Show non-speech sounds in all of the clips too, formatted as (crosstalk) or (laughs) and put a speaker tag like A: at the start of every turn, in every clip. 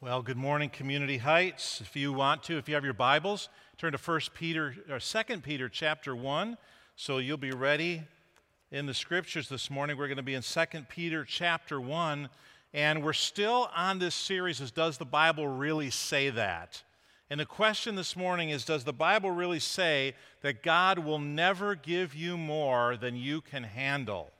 A: Well, good morning, Community Heights. If you want to, if you have your Bibles, turn to 1 Peter or 2 Peter chapter 1 so you'll be ready in the scriptures this morning. We're going to be in 2 Peter chapter 1 and we're still on this series as does the Bible really say that? And the question this morning is does the Bible really say that God will never give you more than you can handle?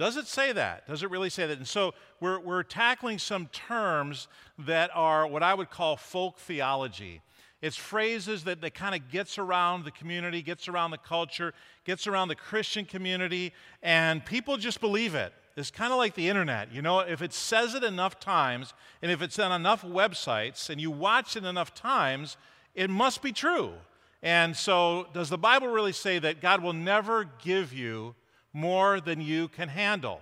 A: Does it say that? Does it really say that? And so we're, we're tackling some terms that are what I would call folk theology. It's phrases that, that kind of gets around the community, gets around the culture, gets around the Christian community, and people just believe it. It's kind of like the internet. You know, if it says it enough times, and if it's on enough websites, and you watch it enough times, it must be true. And so, does the Bible really say that God will never give you more than you can handle.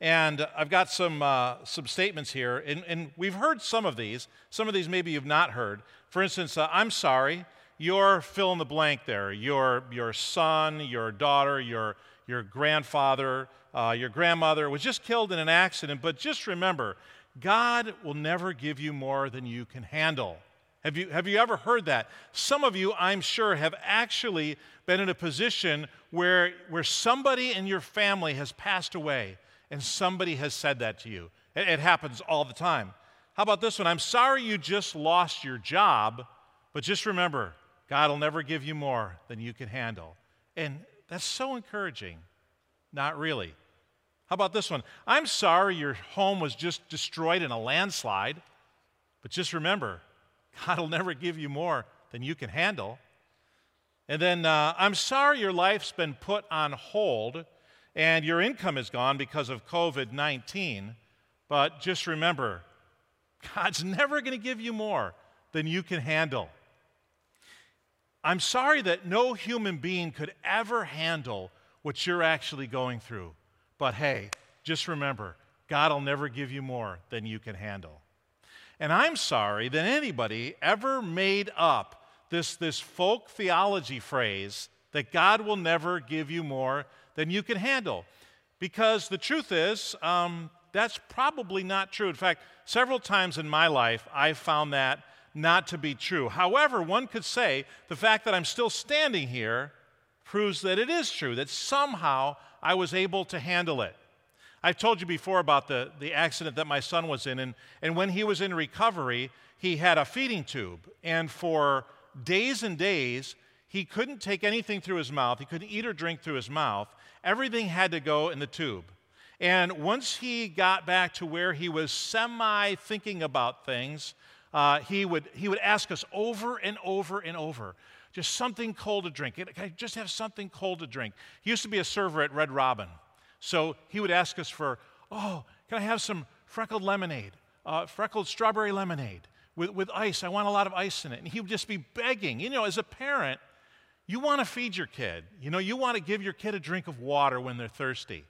A: And I've got some, uh, some statements here, and, and, we've heard some of these. Some of these maybe you've not heard. For instance, uh, I'm sorry, your fill in the blank there, your, your son, your daughter, your, your grandfather, uh, your grandmother was just killed in an accident, but just remember, God will never give you more than you can handle. Have you, have you ever heard that? Some of you, I'm sure, have actually been in a position where, where somebody in your family has passed away and somebody has said that to you. It, it happens all the time. How about this one? I'm sorry you just lost your job, but just remember, God will never give you more than you can handle. And that's so encouraging. Not really. How about this one? I'm sorry your home was just destroyed in a landslide, but just remember, God will never give you more than you can handle. And then, uh, I'm sorry your life's been put on hold and your income is gone because of COVID 19, but just remember, God's (laughs) never going to give you more than you can handle. I'm sorry that no human being could ever handle what you're actually going through. But hey, just remember, God will never give you more than you can handle. And I'm sorry that anybody ever made up this, this folk theology phrase that God will never give you more than you can handle. Because the truth is, um, that's probably not true. In fact, several times in my life, I've found that not to be true. However, one could say the fact that I'm still standing here proves that it is true, that somehow I was able to handle it. I've told you before about the, the accident that my son was in, and, and when he was in recovery, he had a feeding tube. And for days and days, he couldn't take anything through his mouth. He couldn't eat or drink through his mouth. Everything had to go in the tube. And once he got back to where he was semi thinking about things, uh, he, would, he would ask us over and over and over, just something cold to drink. Can I just have something cold to drink? He used to be a server at Red Robin. So he would ask us for, oh, can I have some freckled lemonade, uh, freckled strawberry lemonade with, with ice? I want a lot of ice in it. And he would just be begging. You know, as a parent, you want to feed your kid. You know, you want to give your kid a drink of water when they're thirsty.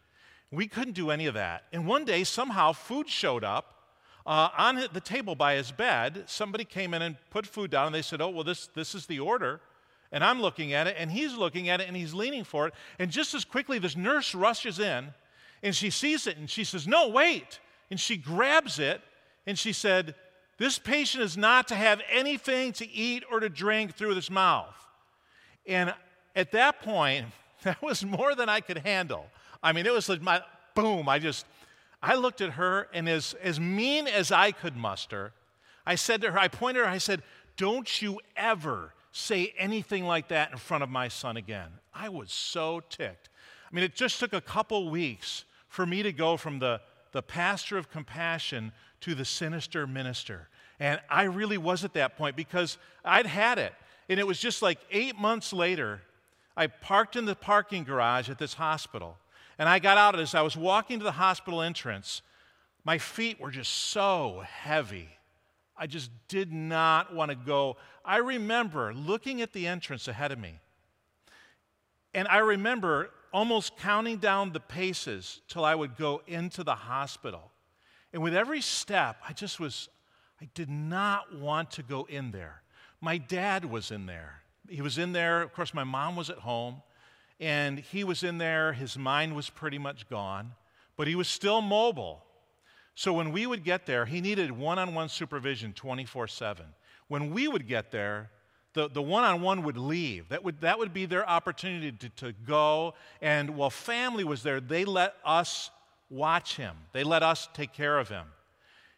A: We couldn't do any of that. And one day, somehow, food showed up uh, on the table by his bed. Somebody came in and put food down, and they said, Oh, well, this, this is the order. And I'm looking at it, and he's looking at it, and he's leaning for it. And just as quickly, this nurse rushes in, and she sees it, and she says, No, wait. And she grabs it, and she said, This patient is not to have anything to eat or to drink through his mouth. And at that point, (laughs) that was more than I could handle. I mean, it was like my boom. I just, I looked at her, and as, as mean as I could muster, I said to her, I pointed her, I said, Don't you ever say anything like that in front of my son again. I was so ticked. I mean, it just took a couple weeks for me to go from the, the pastor of compassion to the sinister minister. And I really was at that point because I'd had it. And it was just like eight months later, I parked in the parking garage at this hospital. And I got out as I was walking to the hospital entrance. My feet were just so heavy. I just did not want to go. I remember looking at the entrance ahead of me, and I remember almost counting down the paces till I would go into the hospital. And with every step, I just was, I did not want to go in there. My dad was in there. He was in there. Of course, my mom was at home, and he was in there. His mind was pretty much gone, but he was still mobile. So when we would get there, he needed one on one supervision 24 7. When we would get there, the, the one-on-one would leave. That would, that would be their opportunity to, to go. And while family was there, they let us watch him. They let us take care of him.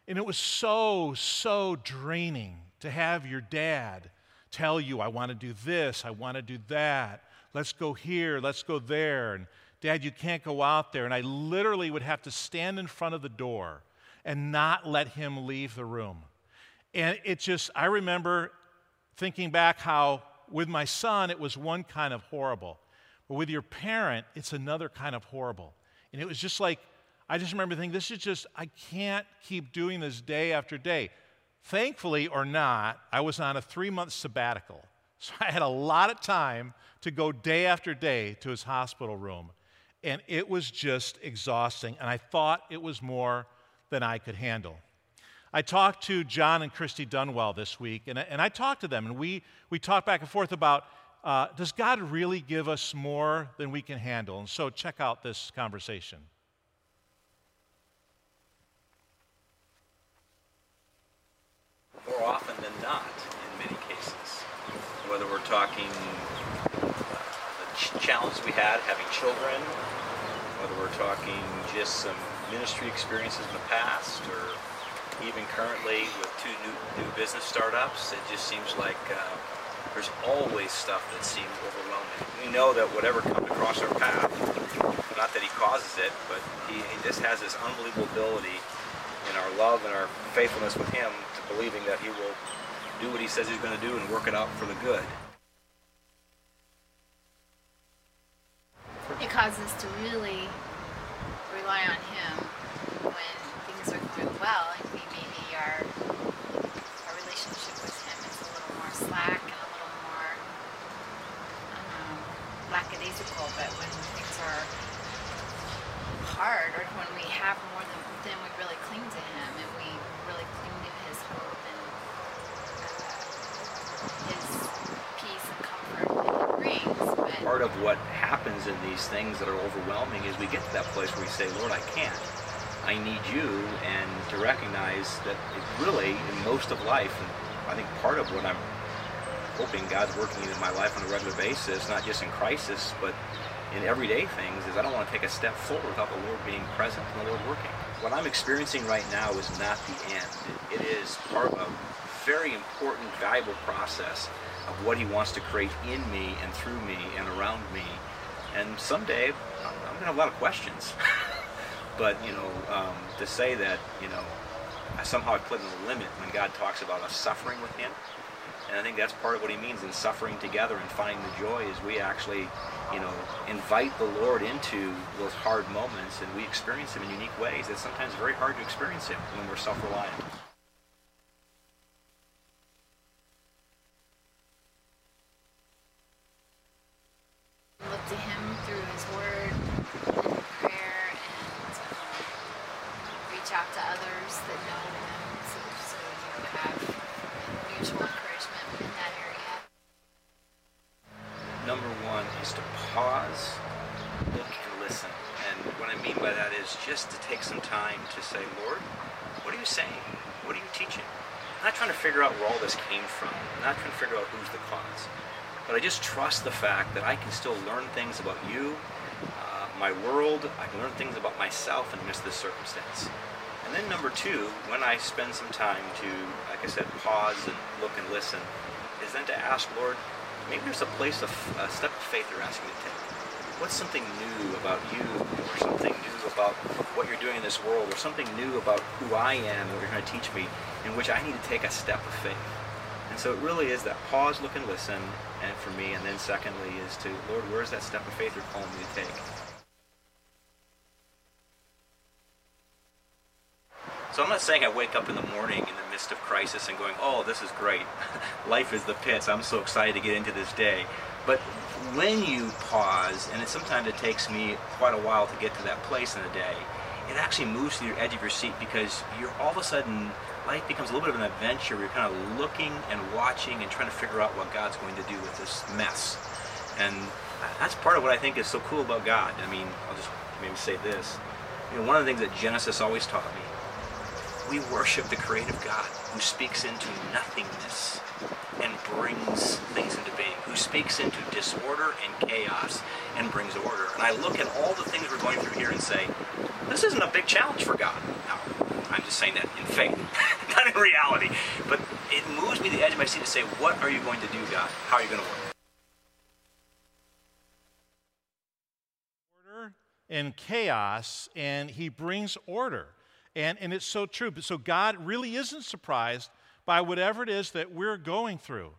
A: And it was so, so draining to have your dad tell you, I want to do this, I want to do that. Let's go here, let's go there. And Dad, you can't go out there. And I literally would have to stand in front of the door and not let him leave the room. And it just, I remember thinking back how with my son it was one kind of horrible, but with your parent it's another kind of horrible. And it was just like, I just remember thinking, this is just, I can't keep doing this day after day. Thankfully or not, I was on a three month sabbatical. (laughs) So I had a lot of time to go day after day to his hospital room. And it was just exhausting. And I thought it was more than I could handle. I talked to John and Christy Dunwell this week, and, and I talked to them, and we, we talked back and forth about uh, does God really give us more than we can handle? And so check out this conversation.
B: More often than not, in many cases, whether we're talking the ch- challenge we had having children, whether we're talking just some ministry experiences in the past, or even currently with two new, new business startups, it just seems like uh, there's always stuff that seems overwhelming. We know that whatever comes across our path, not that he causes it, but he, he just has this unbelievable ability in our love and our faithfulness with him to believing that he will do what he says he's going to do and work it out for the good.
C: It causes us to really rely on him when things are going well and we maybe are our relationship with him is a little more slack and a little more um, lackadaisical but when things are hard or when we have more than then we really cling to him and we really cling to his hope and uh, his peace and comfort that he brings but
B: Part of what happens in these things that are overwhelming is we get to that place where we say, Lord, I can't. I need you, and to recognize that it really, in most of life, and I think part of what I'm hoping God's working in my life on a regular basis, not just in crisis, but in everyday things, is I don't want to take a step forward without the Lord being present and the Lord working. What I'm experiencing right now is not the end. It is part of a very important, valuable process of what He wants to create in me and through me and around me. And someday, I'm to have a lot of questions. (laughs) but, you know, um, to say that, you know, I somehow I put in a limit when God talks about us suffering with Him. And I think that's part of what He means in suffering together and finding the joy is we actually, you know, invite the Lord into those hard moments and we experience Him in unique ways. It's sometimes very hard to experience Him when we're self-reliant.
C: look to him through his word and prayer and um, reach out to others that know him so, so you have mutual encouragement in that area.
B: Number one is to pause, look, and listen. And what I mean by that is just to take some time to say, Lord, what are you saying? What are you teaching? I'm not trying to figure out where all this came from. I'm not trying to figure out who's the cause. But I just trust the fact that I can still learn things about you, uh, my world. I can learn things about myself in midst of this circumstance. And then number two, when I spend some time to, like I said, pause and look and listen, is then to ask, Lord, maybe there's a place of a step of faith you're asking me to take. What's something new about you, or something new about what you're doing in this world, or something new about who I am, what you're going to teach me, in which I need to take a step of faith. And so it really is that pause, look, and listen, and for me, and then secondly is to, Lord, where's that step of faith you're calling me to take? So I'm not saying I wake up in the morning in the midst of crisis and going, oh, this is great. (laughs) Life is the pits. I'm so excited to get into this day. But when you pause, and it, sometimes it takes me quite a while to get to that place in the day, it actually moves to the edge of your seat because you're all of a sudden, life becomes a little bit of an adventure. You're kind of looking and watching and trying to figure out what God's going to do with this mess. And that's part of what I think is so cool about God. I mean, I'll just maybe say this. You know, one of the things that Genesis always taught me We worship the creative God who speaks into nothingness and brings things into being, speaks into disorder and chaos and brings order. And I look at all the things we're going through here and say, this isn't a big challenge for God. I'm just saying that in faith, (laughs) not in reality. But it moves me to the edge of my seat to say, what are you going to do, God? How are you going to work?
A: Order and chaos, and he brings order. And, and it's so true. So God really isn't surprised by whatever it is that we're going through.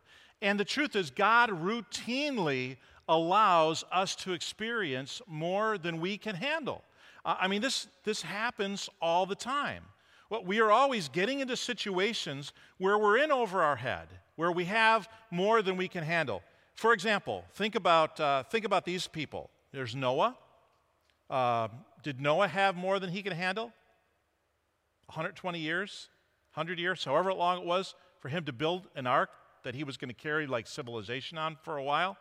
A: And the truth is, God routinely allows us to experience more than we can handle. I mean, this, this happens all the time. Well, we are always getting into situations where we're in over our head, where we have more than we can handle. For example, think about, uh, think about these people. There's Noah. Uh, did Noah have more than he could handle? 120 years, 100 years, however long it was for him to build an ark that he was going to carry like civilization on for a while.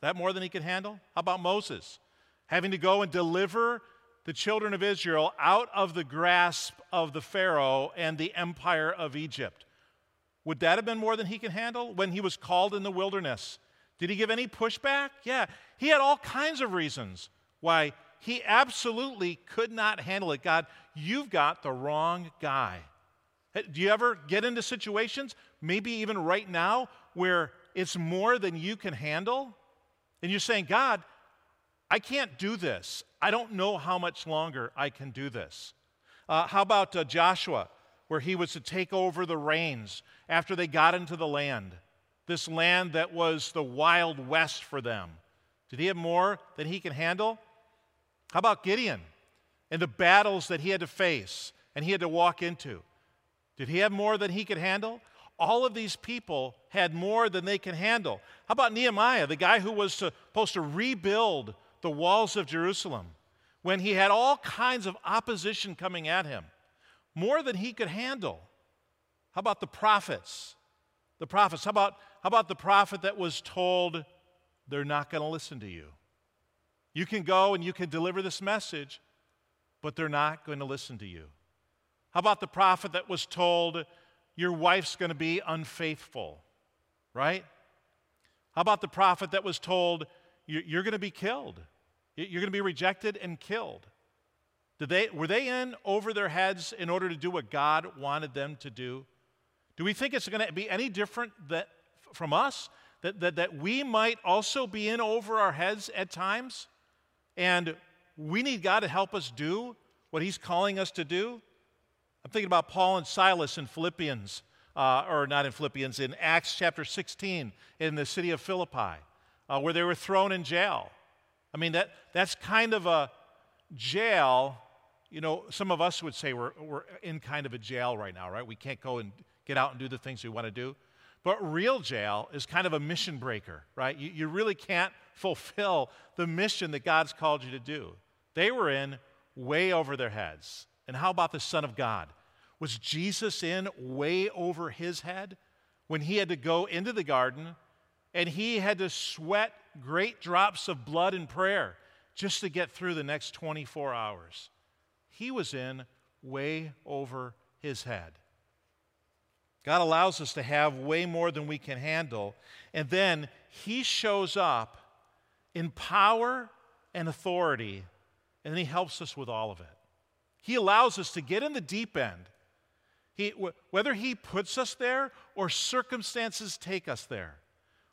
A: That more than he could handle? How about Moses? Having to go and deliver the children of Israel out of the grasp of the Pharaoh and the empire of Egypt. Would that have been more than he could handle when he was called in the wilderness? Did he give any pushback? Yeah. He had all kinds of reasons why he absolutely could not handle it. God, you've got the wrong guy. Do you ever get into situations, maybe even right now, where it's more than you can handle? And you're saying, God, I can't do this. I don't know how much longer I can do this. Uh, how about uh, Joshua, where he was to take over the reins after they got into the land? This land that was the Wild West for them. Did he have more than he can handle? How about Gideon and the battles that he had to face and he had to walk into? Did he have more than he could handle? All of these people had more than they can handle. How about Nehemiah, the guy who was supposed to rebuild the walls of Jerusalem when he had all kinds of opposition coming at him? More than he could handle. How about the prophets? The prophets. How about, how about the prophet that was told they're not going to listen to you? You can go and you can deliver this message, but they're not going to listen to you. How about the prophet that was told, Your wife's going to be unfaithful, right? How about the prophet that was told, You're going to be killed? You're going to be rejected and killed. Did they, were they in over their heads in order to do what God wanted them to do? Do we think it's going to be any different that, from us? That, that, that we might also be in over our heads at times? And we need God to help us do what He's calling us to do. I'm thinking about Paul and Silas in Philippians, uh, or not in Philippians, in Acts chapter 16 in the city of Philippi, uh, where they were thrown in jail. I mean, that, that's kind of a jail. You know, some of us would say we're, we're in kind of a jail right now, right? We can't go and get out and do the things we want to do. But real jail is kind of a mission breaker, right? You, you really can't fulfill the mission that God's called you to do. They were in way over their heads. And how about the Son of God? Was Jesus in way over his head when he had to go into the garden and he had to sweat great drops of blood in prayer just to get through the next 24 hours? He was in way over his head. God allows us to have way more than we can handle, and then he shows up in power and authority, and then He helps us with all of it. He allows us to get in the deep end. He, whether He puts us there or circumstances take us there,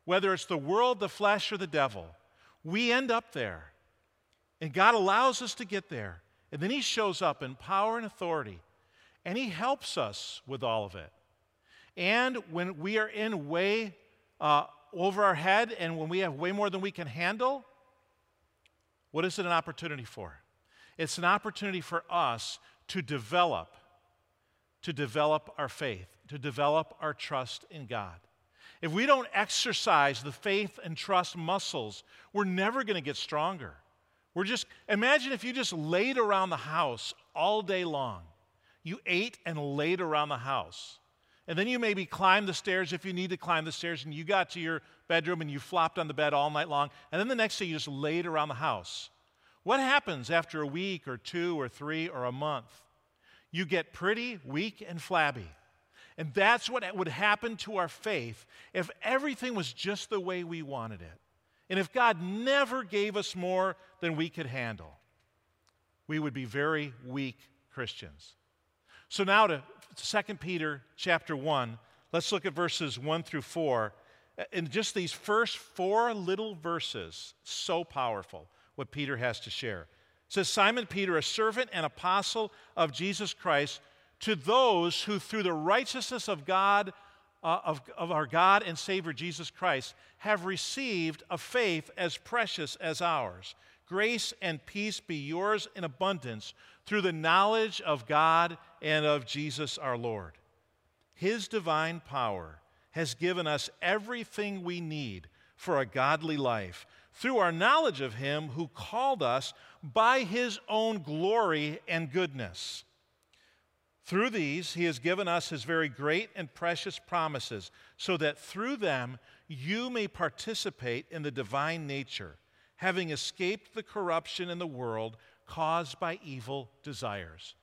A: whether it's the world, the flesh, or the devil, we end up there. And God allows us to get there. And then He shows up in power and authority, and He helps us with all of it. And when we are in way uh, over our head and when we have way more than we can handle, what is it an opportunity for? It's an opportunity for us to develop, to develop our faith, to develop our trust in God. If we don't exercise the faith and trust muscles, we're never going to get stronger. We're just, imagine if you just laid around the house all day long. You ate and laid around the house. And then you maybe climbed the stairs if you need to climb the stairs, and you got to your bedroom and you flopped on the bed all night long. And then the next day you just laid around the house. What happens after a week or two or three or a month? you get pretty, weak, and flabby. And that's what would happen to our faith if everything was just the way we wanted it. And if God never gave us more than we could handle, we would be very weak Christians. So now to 2 Peter chapter 1, let's look at verses 1 through 4. In just these first four little verses, so powerful what Peter has to share. It says Simon Peter, a servant and apostle of Jesus Christ, to those who through the righteousness of God uh, of, of our God and Savior Jesus Christ have received a faith as precious as ours. Grace and peace be yours in abundance through the knowledge of God and of Jesus our Lord. His divine power has given us everything we need for a godly life through our knowledge of Him who called us by His own glory and goodness. Through these, He has given us His very great and precious promises, so that through them you may participate in the divine nature, having escaped the corruption in the world caused by evil desires.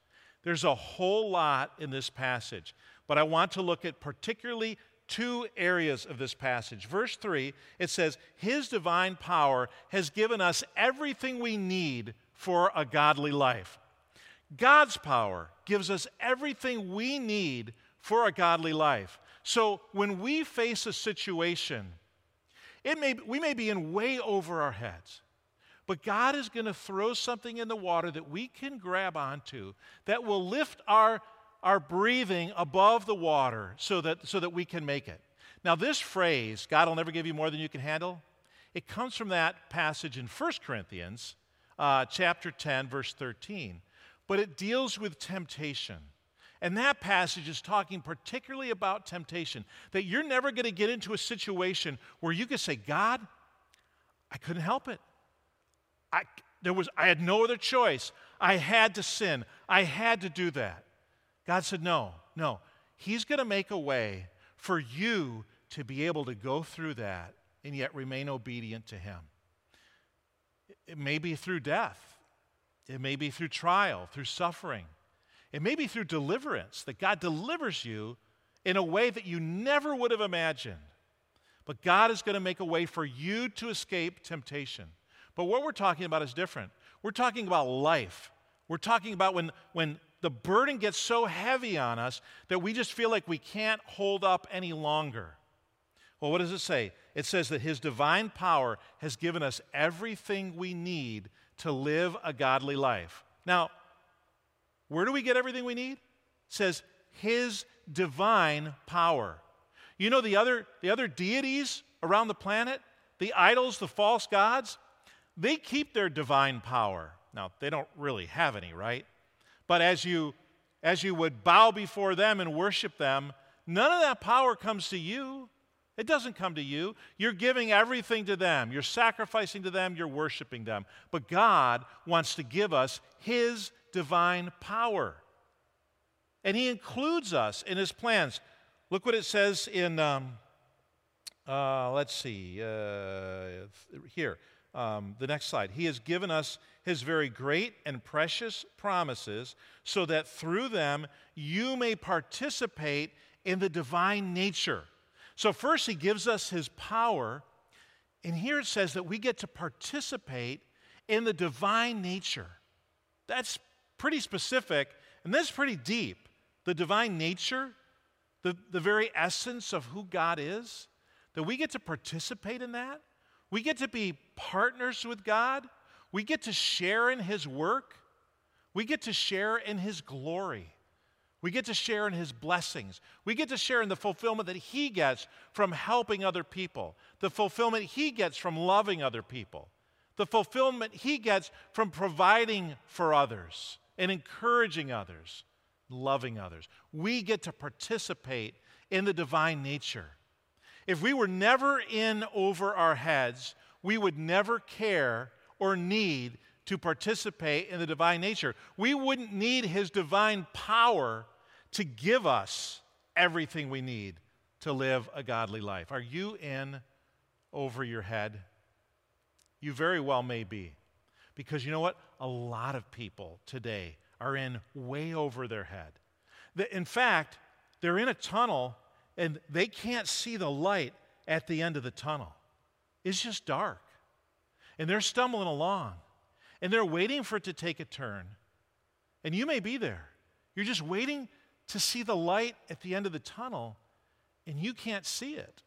A: There's a whole lot in this passage, but I want to look at particularly two areas of this passage. Verse 3, it says, His divine power has given us everything we need for a godly life. God's power gives us everything we need for a godly life. So when we face a situation, it may, we may be in way over our heads, but God is going to throw something in the water that we can grab onto that will lift our, our breathing above the water so that, so that we can make it. Now, this phrase, God will never give you more than you can handle, it comes from that passage in 1 Corinthians uh, chapter 10, verse 13 but it deals with temptation. And that passage is talking particularly about temptation, that you're never going to get into a situation where you can say, God, I couldn't help it. I, there was, I had no other choice. I had to sin. I had to do that. God said, No, no. He's going to make a way for you to be able to go through that and yet remain obedient to Him. It may be through death. It may be through trial, through suffering. It may be through deliverance, that God delivers you in a way that you never would have imagined. But God is going to make a way for you to escape temptation. But what we're talking about is different. We're talking about life. We're talking about when, when the burden gets so heavy on us that we just feel like we can't hold up any longer. Well, what does it say? It says that His divine power has given us everything we need to live a godly life. Now, where do we get everything we need? It says his divine power. You know the other the other deities around the planet, the idols, the false gods, they keep their divine power. Now, they don't really have any, right? But as you as you would bow before them and worship them, none of that power comes to you. It doesn't come to you. You're giving everything to them. You're sacrificing to them. You're worshiping them. But God wants to give us His divine power. And He includes us in His plans. Look what it says in, um, uh, let's see, uh, here, um, the next slide. He has given us His very great and precious promises so that through them you may participate in the divine nature so, first, he gives us his power, and here it says that we get to participate in the divine nature. That's pretty specific, and that's pretty deep. The divine nature, the, the very essence of who God is, that we get to participate in that. We get to be partners with God. We get to share in his work. We get to share in his glory. We get to share in his blessings. We get to share in the fulfillment that he gets from helping other people, the fulfillment he gets from loving other people, the fulfillment he gets from providing for others and encouraging others, loving others. We get to participate in the divine nature. If we were never in over our heads, we would never care or need to participate in the divine nature. We wouldn't need his divine power to give us everything we need to live a godly life. Are you in over your head? You very well may be. Because you know what? A lot of people today are in way over their head. In fact, they're in a tunnel and they can't see the light at the end of the tunnel. It's just dark. And they're stumbling along and they're waiting for it to take a turn. And you may be there. You're just waiting to see the light at the end of the tunnel and you can't see it.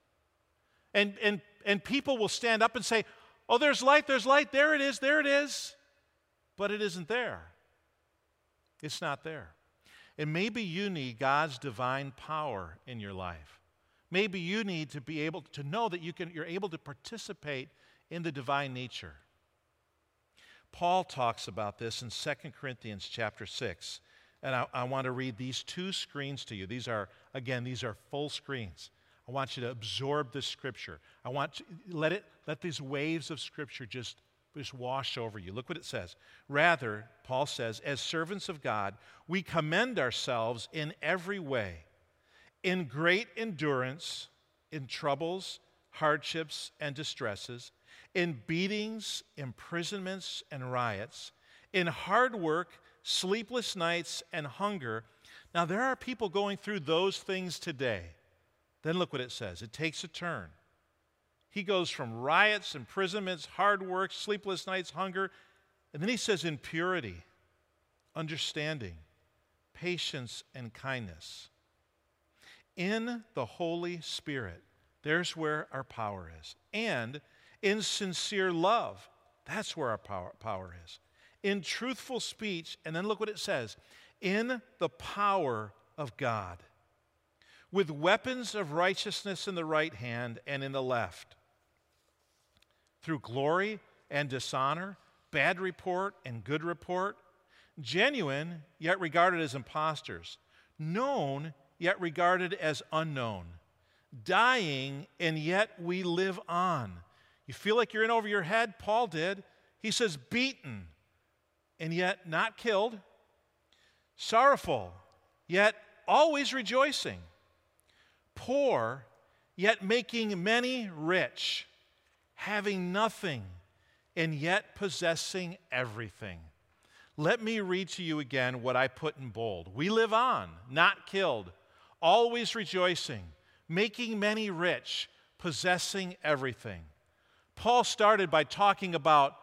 A: And, and, and people will stand up and say, Oh, there's light, there's light, there it is, there it is. But it isn't there. It's not there. And maybe you need God's divine power in your life. Maybe you need to be able to know that you can, you're able to participate in the divine nature. Paul talks about this in 2 Corinthians chapter 6. And I, I want to read these two screens to you. These are, again, these are full screens. I want you to absorb this scripture. I want to let it let these waves of scripture just just wash over you. Look what it says. Rather, Paul says, as servants of God, we commend ourselves in every way, in great endurance, in troubles, hardships, and distresses, in beatings, imprisonments, and riots, in hard work, sleepless nights, and hunger. Now, there are people going through those things today. Then look what it says it takes a turn. He goes from riots, imprisonments, hard work, sleepless nights, hunger, and then he says impurity, understanding, patience, and kindness. In the Holy Spirit, there's where our power is. And in sincere love, that's where our power, power is. In truthful speech, and then look what it says in the power of God with weapons of righteousness in the right hand and in the left. Through glory and dishonor, bad report and good report, genuine yet regarded as impostors, known yet regarded as unknown, dying and yet we live on. You feel like you're in over your head? Paul did. He says, beaten and yet not killed, sorrowful yet always rejoicing poor, yet making many rich, having nothing, and yet possessing everything. Let me read to you again what I put in bold. We live on, not killed, always rejoicing, making many rich, possessing everything. Paul started by talking about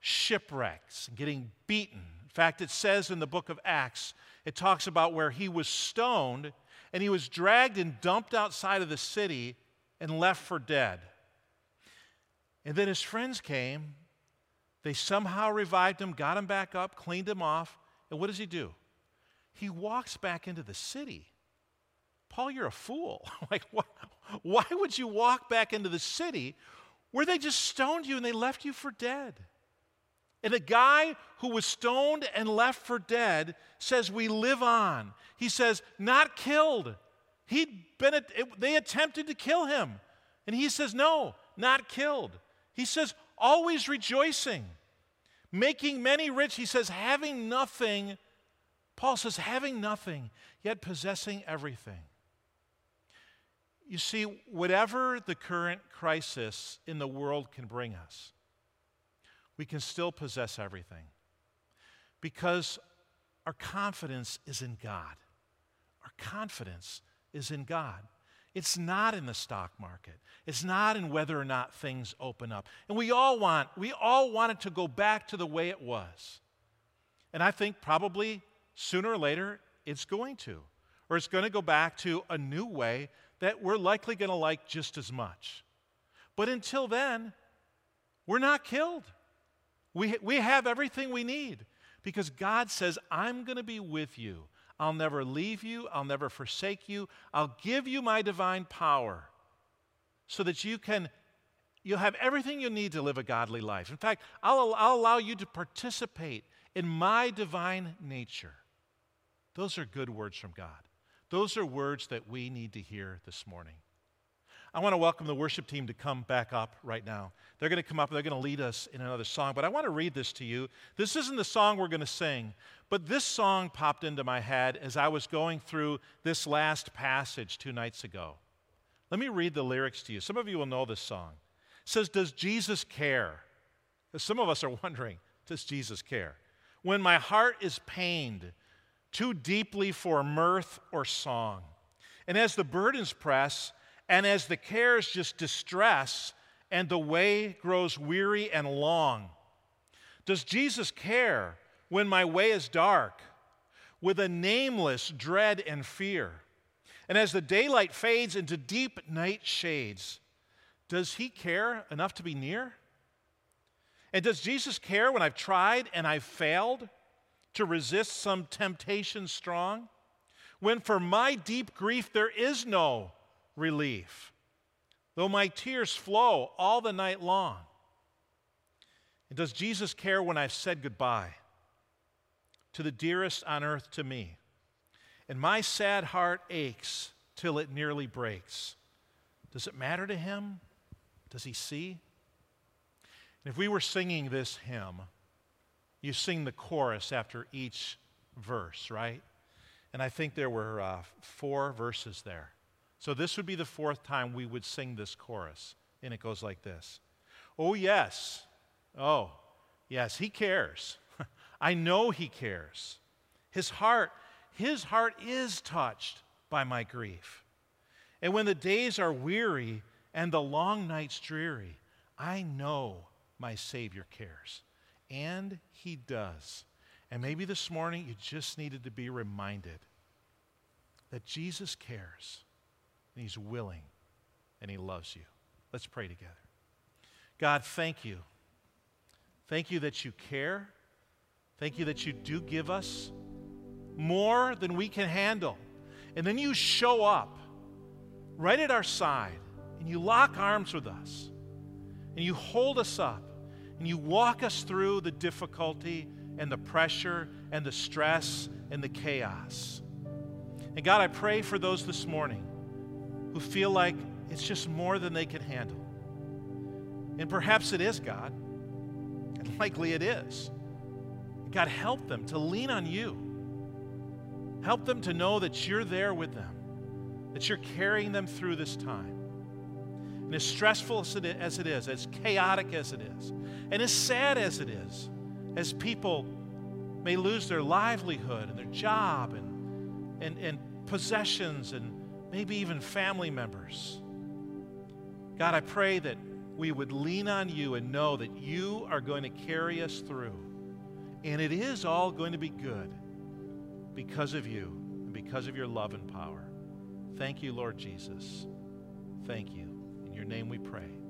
A: shipwrecks, getting beaten. In fact, it says in the book of Acts, it talks about where he was stoned and he was dragged and dumped outside of the city and left for dead. And then his friends came. They somehow revived him, got him back up, cleaned him off. And what does he do? He walks back into the city. Paul, you're a fool. (laughs) like, why, why would you walk back into the city where they just stoned you and they left you for dead? And the guy who was stoned and left for dead says, We live on. He says, Not killed. He'd been, they attempted to kill him. And he says, No, not killed. He says, Always rejoicing, making many rich. He says, Having nothing. Paul says, Having nothing, yet possessing everything. You see, whatever the current crisis in the world can bring us, we can still possess everything because our confidence is in God. Our confidence is in God. It's not in the stock market. It's not in whether or not things open up. And we all want we all want it to go back to the way it was. And I think probably sooner or later it's going to. Or it's going to go back to a new way that we're likely going to like just as much. But until then, we're not killed. We, we have everything we need because God says, I'm going to be with you. I'll never leave you. I'll never forsake you. I'll give you my divine power so that you can you'll have everything you need to live a godly life. In fact, I'll, I'll allow you to participate in my divine nature. Those are good words from God. Those are words that we need to hear this morning. I want to welcome the worship team to come back up right now. They're going to come up and they're going to lead us in another song. But I want to read this to you. This isn't the song we're going to sing, but this song popped into my head as I was going through this last passage two nights ago. Let me read the lyrics to you. Some of you will know this song. It says, Does Jesus care? Some of us are wondering, Does Jesus care? when my heart is pained too deeply for mirth or song. And as the burdens press, and as the cares just distress, and the way grows weary and long, does Jesus care when my way is dark, with a nameless dread and fear? And as the daylight fades into deep night shades, does he care enough to be near? And does Jesus care when I've tried and I've failed to resist some temptation strong? When for my deep grief there is no relief, though my tears flow all the night long? And does Jesus care when I've said goodbye to the dearest on earth to me? And my sad heart aches till it nearly breaks. Does it matter to him? Does he see? And if we were singing this hymn, you sing the chorus after each verse, right? And I think there were uh, four verses there. So this would be the fourth time we would sing this chorus. And it goes like this Oh, yes. Oh, yes, he cares. (laughs) I know he cares. His heart, his heart is touched by my grief. And when the days are weary and the long nights dreary, I know my Savior cares. And He does. And maybe this morning you just needed to be reminded that Jesus cares, and He's willing, and He loves you. Let's pray together. God, thank you. Thank you that you care. Thank you that you do give us more than we can handle. And then you show up right at our side and you lock arms with us and you hold us up and you walk us through the difficulty and the pressure and the stress and the chaos. And God, I pray for those this morning who feel like it's just more than they can handle. And perhaps it is, God. And likely it is. God, help them to lean on you. Help them to know that you're there with them, that you're carrying them through this time. And as stressful as it, is, as chaotic as it is, and as sad as it is, as people may lose their livelihood and their job and, and, and possessions and maybe even family members. God, I pray that we would lean on you and know that you are going to carry us through. And it is all going to be good because of you and because of your love and power. Thank you, Lord Jesus. Thank you. In your name we pray.